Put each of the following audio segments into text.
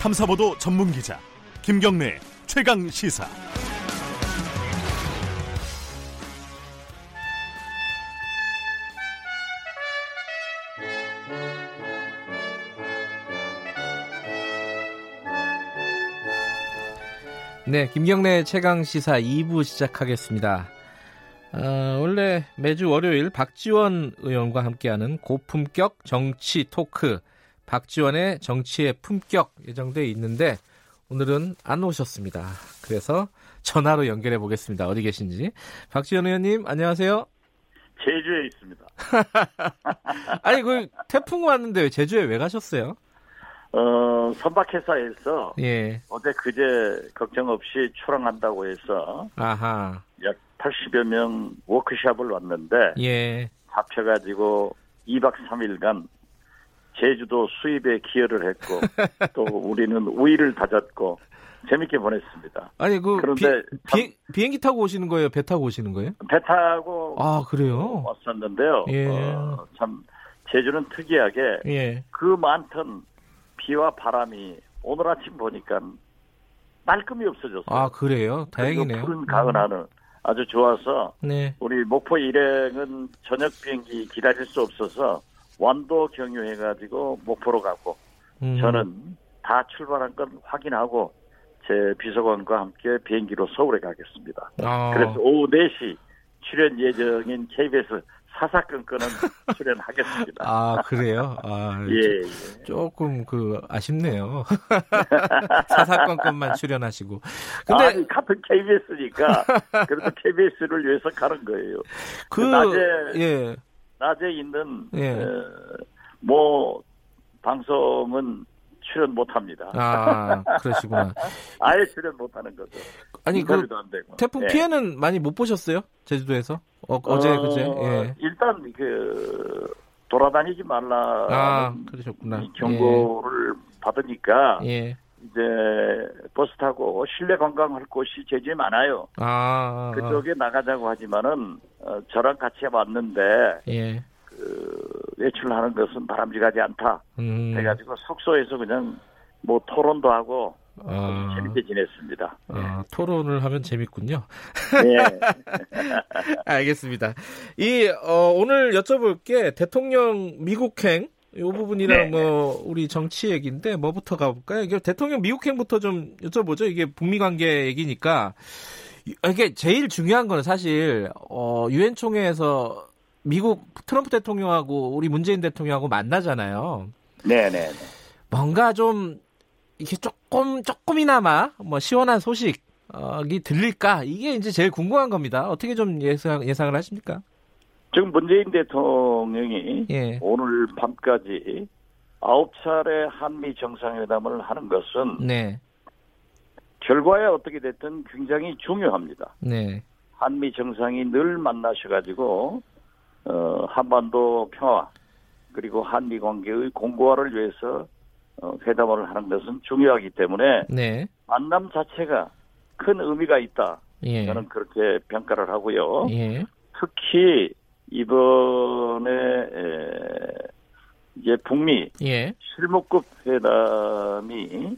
탐사보도 전문 기자 김경래 최강 시사. 네, 김경래 최강 시사 2부 시작하겠습니다. 어, 원래 매주 월요일 박지원 의원과 함께하는 고품격 정치 토크 박지원의 정치의 품격 예정돼 있는데 오늘은 안 오셨습니다. 그래서 전화로 연결해 보겠습니다. 어디 계신지. 박지원 의원님 안녕하세요. 제주에 있습니다. 아니 그 태풍 왔는데 왜 제주에 왜 가셨어요? 어, 선박회사에서 예. 어제 그제 걱정 없이 출항한다고 해서 아하. 약 80여 명 워크샵을 왔는데 예. 잡혀가지고 2박 3일간 제주도 수입에 기여를 했고 또 우리는 우위를 다졌고 재밌게 보냈습니다. 아니 그 그런데 비, 비, 행 기 타고 오시는 거예요? 배 타고 오시는 거예요? 배 타고 아 그래요? 왔었는데요. 예. 어, 참 제주는 특이하게 예. 그 많던 비와 바람이 오늘 아침 보니까 말끔히 없어졌어요. 아 그래요? 다행이네요. 푸른 가을 하늘 아주 좋아서 네. 우리 목포 일행은 저녁 비행기 기다릴 수 없어서 완도 경유해가지고 목포로 가고 음. 저는 다 출발한 건 확인하고 제 비서관과 함께 비행기로 서울에 가겠습니다. 아. 그래서 오후 4시 출연 예정인 KBS 사사건건은 출연하겠습니다. 아 그래요? 아, 예, 예. 조금 그 아쉽네요. 사사건건만 출연하시고. 근데 아니, 같은 KBS니까 그래도 KBS를 위해서 가는 거예요. 그 낮에 예. 낮에 있는 예. 어, 뭐 방송은 출연 못 합니다. 아 그러시구나. 아예 출연 못 하는 거죠. 아니 그. 태풍 예. 피해는 많이 못 보셨어요? 제주도에서? 어, 제 어, 그제? 예. 일단 그 돌아다니지 말라 아 그러셨구나. 경고를 받으니까 예. 이제 버스 타고 실내 관광할 곳이 제주에 많아요. 아, 아, 그쪽에 나가자고 하지만은 어, 저랑 같이 왔는데 예. 그 외출하는 것은 바람직하지 않다. 음. 해가지고 숙소에서 그냥 뭐 토론도 하고 아, 재밌게 지냈습니다. 아, 토론을 하면 재밌군요. 예. 알겠습니다. 이 어, 오늘 여쭤볼 게 대통령 미국행 이 부분이랑 네. 뭐 우리 정치 얘기인데 뭐부터 가볼까요? 이게 대통령 미국행부터 좀 여쭤보죠. 이게 북미 관계 얘기니까 이- 이게 제일 중요한 거는 사실 어, 유엔 총회에서 미국 트럼프 대통령하고 우리 문재인 대통령하고 만나잖아요. 네네. 뭔가 좀 이게 조금 조금이나마 뭐 시원한 소식이 들릴까 이게 이제 제일 궁금한 겁니다. 어떻게 좀 예상 예상을 하십니까? 지금 문재인 대통령이 예, 오늘 밤까지 아홉 차례 한미 정상회담을 하는 것은 네, 결과에 어떻게 됐든 굉장히 중요합니다. 네, 한미 정상이 늘 만나셔가지고 어, 한반도 평화 그리고 한미 관계의 공고화를 위해서 어, 회담을 하는 것은 중요하기 때문에 네, 만남 자체가 큰 의미가 있다. 예, 저는 그렇게 평가를 하고요. 예, 특히 이번에 에, 이제 북미 예, 실무급 회담이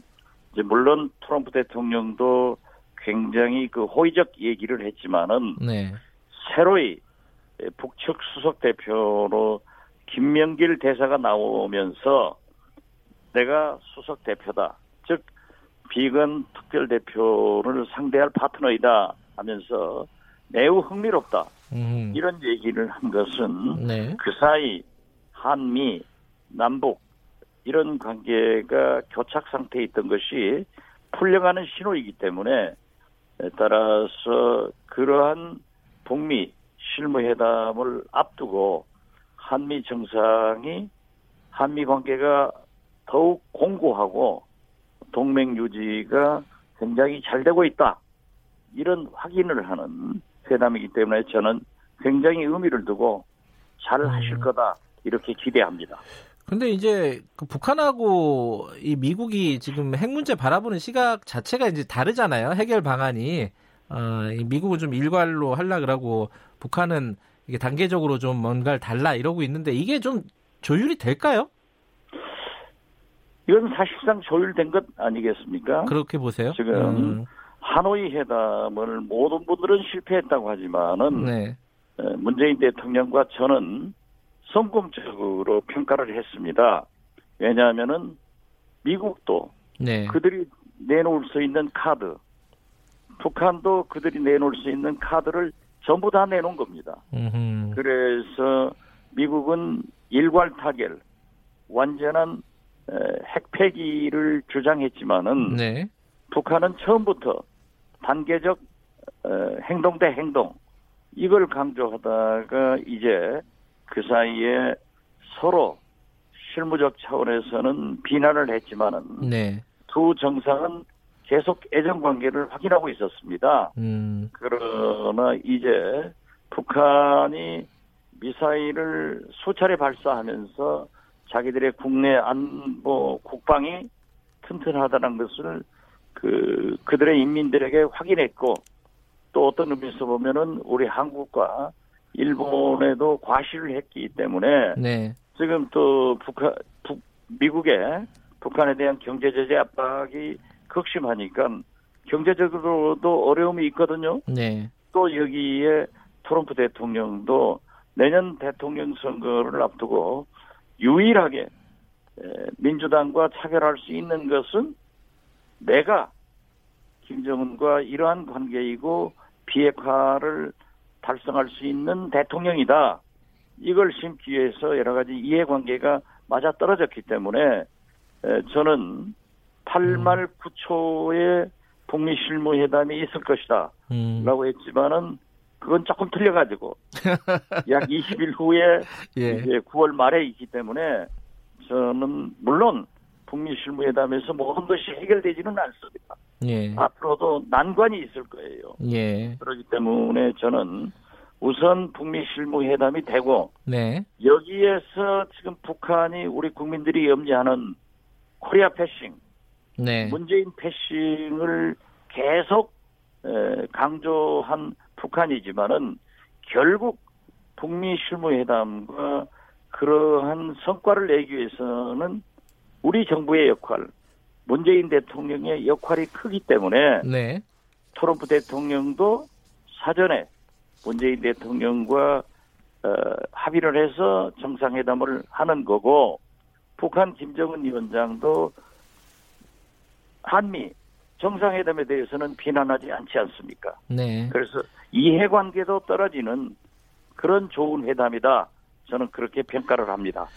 이제 물론 트럼프 대통령도 굉장히 그 호의적 얘기를 했지만은 네, 새로이 북측 수석 대표로 김명길 대사가 나오면서 내가 수석 대표다. 즉 비건 특별 대표를 상대할 파트너이다 하면서 매우 흥미롭다. 음, 이런 얘기를 한 것은 네, 그 사이 한미 남북 이런 관계가 교착 상태에 있던 것이 풀려가는 신호이기 때문에 따라서 그러한 북미 실무회담을 앞두고 한미 정상이 한미 관계가 더욱 공고하고 동맹 유지가 굉장히 잘 되고 있다. 이런 확인을 하는 회담이기 때문에 저는 굉장히 의미를 두고 잘 하실 음. 거다. 이렇게 기대합니다. 근데 이제 그 북한하고 이 미국이 지금 핵 문제 바라보는 시각 자체가 이제 다르잖아요. 해결 방안이 어, 이 미국은 좀 일괄로 하려 그러고 북한은 이게 단계적으로 좀 뭔가를 달라 이러고 있는데 이게 좀 조율이 될까요? 이건 사실상 조율된 것 아니겠습니까? 그렇게 보세요. 지금 음. 하노이 회담을 모든 분들은 실패했다고 하지만은 네. 문재인 대통령과 저는 성공적으로 평가를 했습니다. 왜냐하면은 미국도 네. 그들이 내놓을 수 있는 카드, 북한도 그들이 내놓을 수 있는 카드를 전부 다 내놓은 겁니다. 음흠. 그래서 미국은 일괄 타결, 완전한 핵폐기를 주장했지만은 네. 북한은 처음부터 단계적 행동 대 행동 이걸 강조하다가 이제 그 사이에 서로 실무적 차원에서는 비난을 했지만은 네. 두 정상은 계속 애정 관계를 확인하고 있었습니다. 음. 그러나 이제 북한이 미사일을 수차례 발사하면서 자기들의 국내 안보 국방이 튼튼하다는 것을 그 그들의 인민들에게 확인했고 또 어떤 의미에서 보면은 우리 한국과 일본에도 과시를 했기 때문에 네. 지금 또 북한 북, 미국의 북한에 대한 경제 제재 압박이 극심하니까 경제적으로도 어려움이 있거든요. 네. 또 여기에 트럼프 대통령도 내년 대통령 선거를 앞두고 유일하게 민주당과 차별할 수 있는 것은 내가 김정은과 이러한 관계이고 비핵화를 달성할 수 있는 대통령이다. 이걸 심기 위해서 여러 가지 이해관계가 맞아 떨어졌기 때문에 저는 8말 9초의 북미 실무회담이 있을 것이다. 음. 라고 했지만은 그건 조금 틀려가지고 약 20일 후에 예. 이제 9월 말에 있기 때문에 저는 물론 북미 실무회담에서 모든 것이 해결되지는 않습니다. 예. 앞으로도 난관이 있을 거예요. 예. 그렇기 때문에 저는 우선 북미 실무회담이 되고 네. 여기에서 지금 북한이 우리 국민들이 염려하는 코리아 패싱, 네. 문재인 패싱을 계속 강조한 북한이지만은 결국 북미 실무회담과 그러한 성과를 내기 위해서는 우리 정부의 역할, 문재인 대통령의 역할이 크기 때문에 네. 트럼프 대통령도 사전에 문재인 대통령과 어, 합의를 해서 정상회담을 하는 거고 북한 김정은 위원장도 한미 정상회담에 대해서는 비난하지 않지 않습니까? 네. 그래서 이해관계도 떨어지는 그런 좋은 회담이다. 저는 그렇게 평가를 합니다.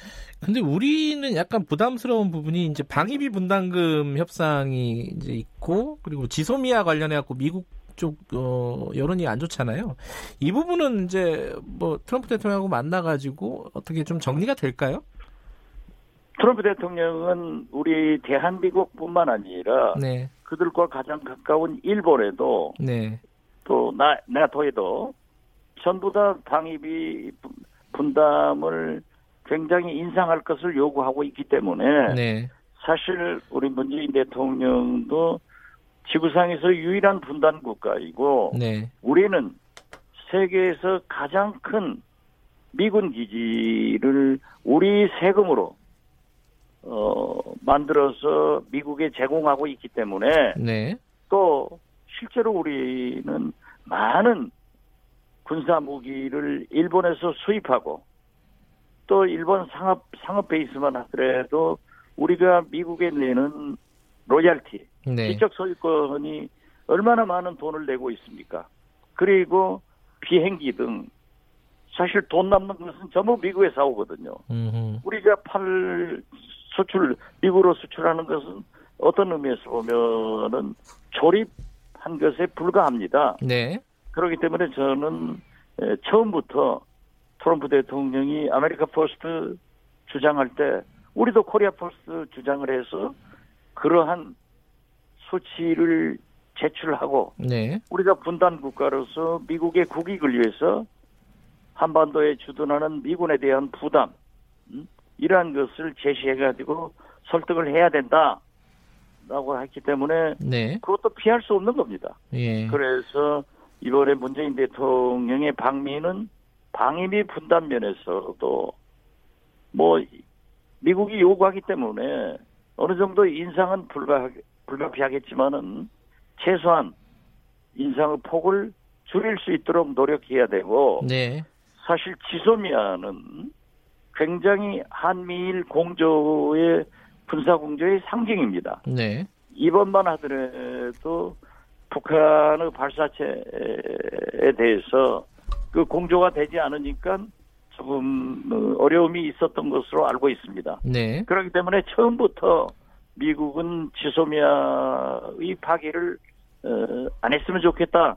근데 우리는 약간 부담스러운 부분이 이제 방위비 분담금 협상이 이제 있고 그리고 지소미아 관련해 갖고 미국 쪽 어, 여론이 안 좋잖아요. 이 부분은 이제 뭐 트럼프 대통령하고 만나 가지고 어떻게 좀 정리가 될까요? 트럼프 대통령은 우리 대한민국뿐만 아니라 네. 그들과 가장 가까운 일본에도 네. 또 나, 나토에도 전부 다 방위비 분담을 굉장히 인상할 것을 요구하고 있기 때문에 네. 사실 우리 문재인 대통령도 지구상에서 유일한 분단 국가이고 네. 우리는 세계에서 가장 큰 미군 기지를 우리 세금으로 어, 만들어서 미국에 제공하고 있기 때문에 네. 또 실제로 우리는 많은 군사 무기를 일본에서 수입하고 또 일본 상업 상업 베이스만 하더라도 우리가 미국에 내는 로얄티 네. 지적 소유권이 얼마나 많은 돈을 내고 있습니까? 그리고 비행기 등 사실 돈 남는 것은 전부 미국에 사오거든요. 음흠. 우리가 팔 수출 미국으로 수출하는 것은 어떤 의미에서 보면은 조립한 것에 불과합니다. 네. 그렇기 때문에 저는 처음부터 트럼프 대통령이 America First 주장할 때 우리도 Korea First 주장을 해서 그러한 수치를 제출하고 네. 우리가 분단 국가로서 미국의 국익을 위해서 한반도에 주둔하는 미군에 대한 부담 음? 이러한 것을 제시해가지고 설득을 해야 된다라고 했기 때문에 네. 그것도 피할 수 없는 겁니다. 예. 그래서 이번에 문재인 대통령의 방미는 방위비 분담 면에서도 뭐 미국이 요구하기 때문에 어느 정도 인상은 불가, 불가피하겠지만은 최소한 인상의 폭을 줄일 수 있도록 노력해야 되고 네. 사실 지소미아는 굉장히 한미일 공조의 군사 공조의 상징입니다. 네. 이번만 하더라도 북한의 발사체에 대해서 그 공조가 되지 않으니까 조금 어, 어려움이 있었던 것으로 알고 있습니다. 네. 그렇기 때문에 처음부터 미국은 지소미아의 파기를 어, 안 했으면 좋겠다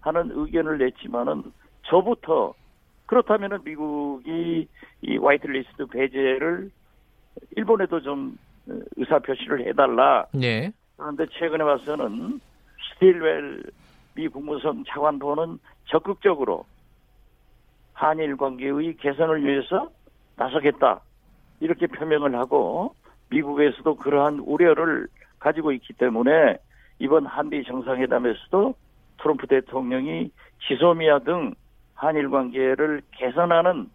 하는 의견을 냈지만은 저부터 그렇다면은 미국이 이 화이트리스트 배제를 일본에도 좀 어, 의사 표시를 해달라. 네. 그런데 최근에 와서는 스틸웰 미 국무성 차관보는 적극적으로 한일 관계의 개선을 위해서 나서겠다. 이렇게 표명을 하고 미국에서도 그러한 우려를 가지고 있기 때문에 이번 한미 정상회담에서도 트럼프 대통령이 지소미아 등 한일 관계를 개선하는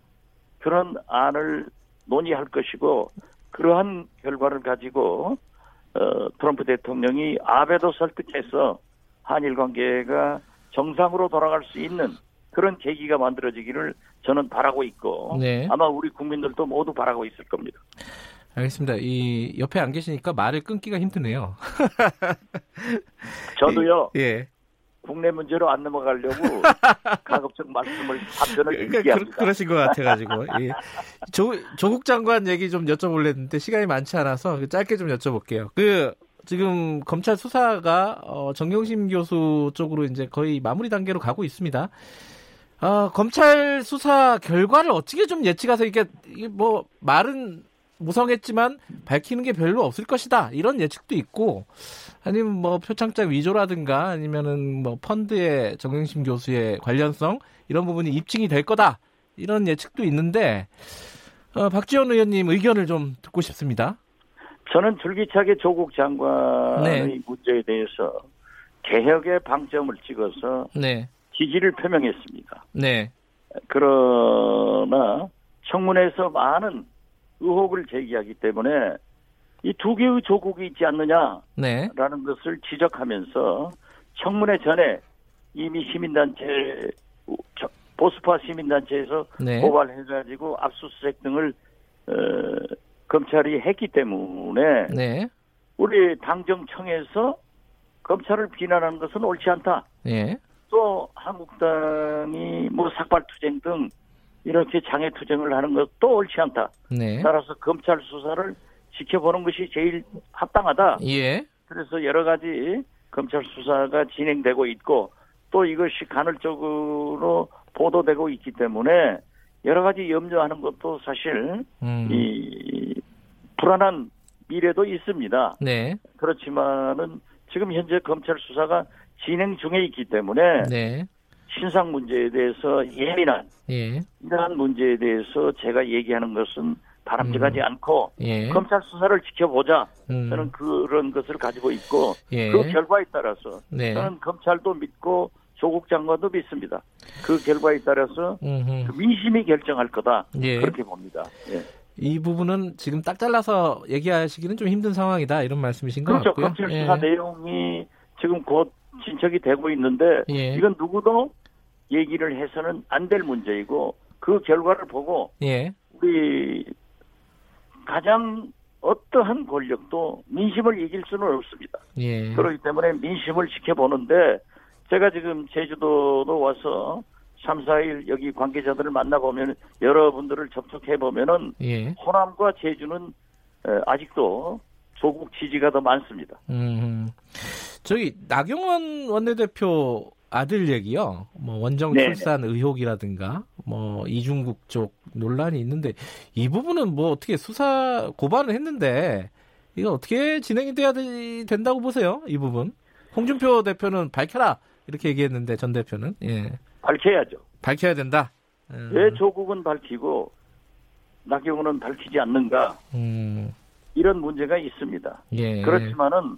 그런 안을 논의할 것이고 그러한 결과를 가지고 어, 트럼프 대통령이 아베도 설득해서 한일 관계가 정상으로 돌아갈 수 있는 그런 계기가 만들어지기를 저는 바라고 있고 네. 아마 우리 국민들도 모두 바라고 있을 겁니다. 알겠습니다. 이 옆에 안 계시니까 말을 끊기가 힘드네요. 저도요 예. 국내 문제로 안 넘어가려고 가급적 말씀을 답변을 그러니까 그, 합니다. 그 러신 것 같아가지고 예. 조, 조국 장관 얘기 좀 여쭤볼랬는데 시간이 많지 않아서 짧게 좀 여쭤볼게요. 그 지금 검찰 수사가 어, 정경심 교수 쪽으로 이제 거의 마무리 단계로 가고 있습니다. 아, 검찰 수사 결과를 어떻게 좀 예측해서 이게 이게 뭐 말은 무성했지만 밝히는 게 별로 없을 것이다 이런 예측도 있고 아니면 뭐 표창장 위조라든가 아니면은 뭐 펀드의 정경심 교수의 관련성 이런 부분이 입증이 될 거다 이런 예측도 있는데 어, 박지원 의원님 의견을 좀 듣고 싶습니다. 저는 줄기차게 조국 장관의 네. 문제에 대해서 개혁의 방점을 찍어서 네, 지지를 표명했습니다. 네, 그러나 청문회에서 많은 의혹을 제기하기 때문에 이 두 개의 조국이 있지 않느냐라는 네, 것을 지적하면서 청문회 전에 이미 시민단체 저- 보수파 시민단체에서 네, 고발해가지고 압수수색 등을 어, 검찰이 했기 때문에 네, 우리 당정청에서 검찰을 비난하는 것은 옳지 않다. 예, 또 한국당이 뭐 삭발투쟁 등 이렇게 장애투쟁을 하는 것도 옳지 않다. 네, 따라서 검찰 수사를 지켜보는 것이 제일 합당하다. 예, 그래서 여러 가지 검찰 수사가 진행되고 있고 또 이것이 간헐적으로 보도되고 있기 때문에 여러 가지 염려하는 것도 사실 음, 이 불안한 미래도 있습니다. 네, 그렇지만은 지금 현재 검찰 수사가 진행 중에 있기 때문에 네, 신상 문제에 대해서 예민한 예, 이러한 문제에 대해서 제가 얘기하는 것은 바람직하지 음. 않고 예, 검찰 수사를 지켜보자 음, 저는 그런 것을 가지고 있고 예, 그 결과에 따라서 네, 저는 검찰도 믿고 조국 장관도 믿습니다. 그 결과에 따라서. 그 민심이 결정할 거다 예. 그렇게 봅니다. 예. 이 부분은 지금 딱 잘라서 얘기하시기는 좀 힘든 상황이다 이런 말씀이신 것 그렇죠. 같고요. 검찰 예. 수사 내용이 지금 곧 진척이 되고 있는데 예. 이건 누구도 얘기를 해서는 안 될 문제이고 그 결과를 보고 예, 우리 가장 어떠한 권력도 민심을 이길 수는 없습니다. 예, 그렇기 때문에 민심을 지켜보는데 제가 지금 제주도로 와서 3, 4일 여기 관계자들을 만나보면 여러분들을 접촉해보면은 예, 호남과 제주는 에, 아직도 조국 지지가 더 많습니다. 음, 저기 나경원 원내대표 아들 얘기요. 뭐 원정 네. 출산 의혹이라든가 뭐 이중국 쪽 논란이 있는데 이 부분은 뭐 어떻게 수사 고발을 했는데 이거 어떻게 진행이 돼야 되- 된다고 보세요? 이 부분. 홍준표 대표는 밝혀라 이렇게 얘기했는데 전 대표는 예 밝혀야죠. 밝혀야 된다. 음, 왜 조국은 밝히고 나경원은 밝히지 않는가 음, 이런 문제가 있습니다. 예, 그렇지만은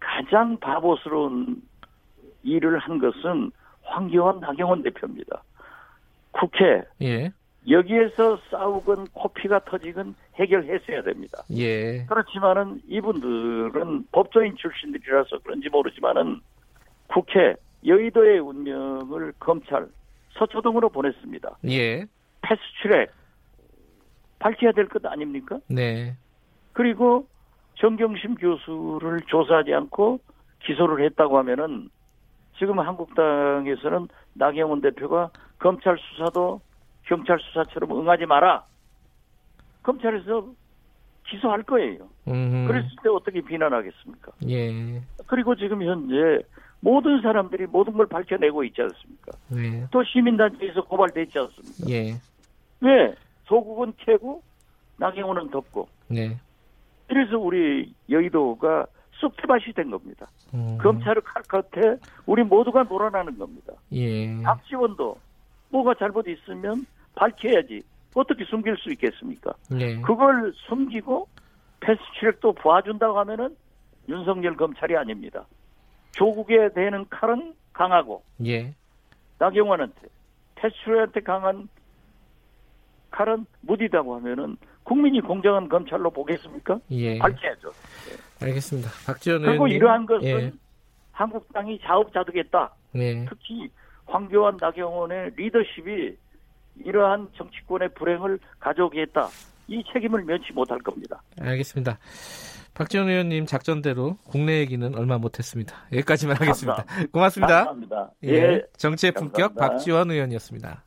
가장 바보스러운 일을 한 것은 황교안 나경원 대표입니다. 국회 예, 여기에서 싸우건 코피가 터지건 해결했어야 됩니다. 예. 그렇지만은 이분들은 법조인 출신들이라서 그런지 모르지만은 국회 여의도의 운명을 검찰 서초동으로 보냈습니다. 예. 패스트트랙 밝혀야 될 것 아닙니까? 네. 그리고 정경심 교수를 조사하지 않고 기소를 했다고 하면은 지금 한국당에서는 나경원 대표가 검찰 수사도 경찰 수사처럼 응하지 마라. 검찰에서 기소할 거예요. 음. 그랬을 때 어떻게 비난하겠습니까? 예. 그리고 지금 현재 모든 사람들이 모든 걸 밝혀내고 있지 않습니까? 네. 또 시민단체에서 고발됐지 않습니까? 예. 왜? 소국은 캐고 나경원은 덮고 네. 그래서 우리 여의도가 쑥대밭이 된 겁니다. 음. 검찰을 칼 끝에 우리 모두가 놀아나는 겁니다. 예. 박지원도 뭐가 잘못 있으면 밝혀야지. 어떻게 숨길 수 있겠습니까? 예. 그걸 숨기고 패스트트랙도 봐준다고 하면은 윤석열 검찰이 아닙니다. 조국에 대는 칼은 강하고 예. 나경원한테 패스트트랙한테 강한 칼은 무디다고 하면은 국민이 공정한 검찰로 보겠습니까? 예. 밝혀야죠. 알겠습니다. 박지원 그리고 의원님. 이러한 것은 예. 한국당이 자업자득했다. 네. 특히 황교안 나경원의 리더십이 이러한 정치권의 불행을 가져오게 했다. 이 책임을 면치 못할 겁니다. 알겠습니다. 박지원 의원님 작전대로 국내 얘기는 얼마 못했습니다. 여기까지만 하겠습니다. 고맙습니다. 감사합니다. 예. 정치의 품격 감사합니다. 박지원 의원이었습니다.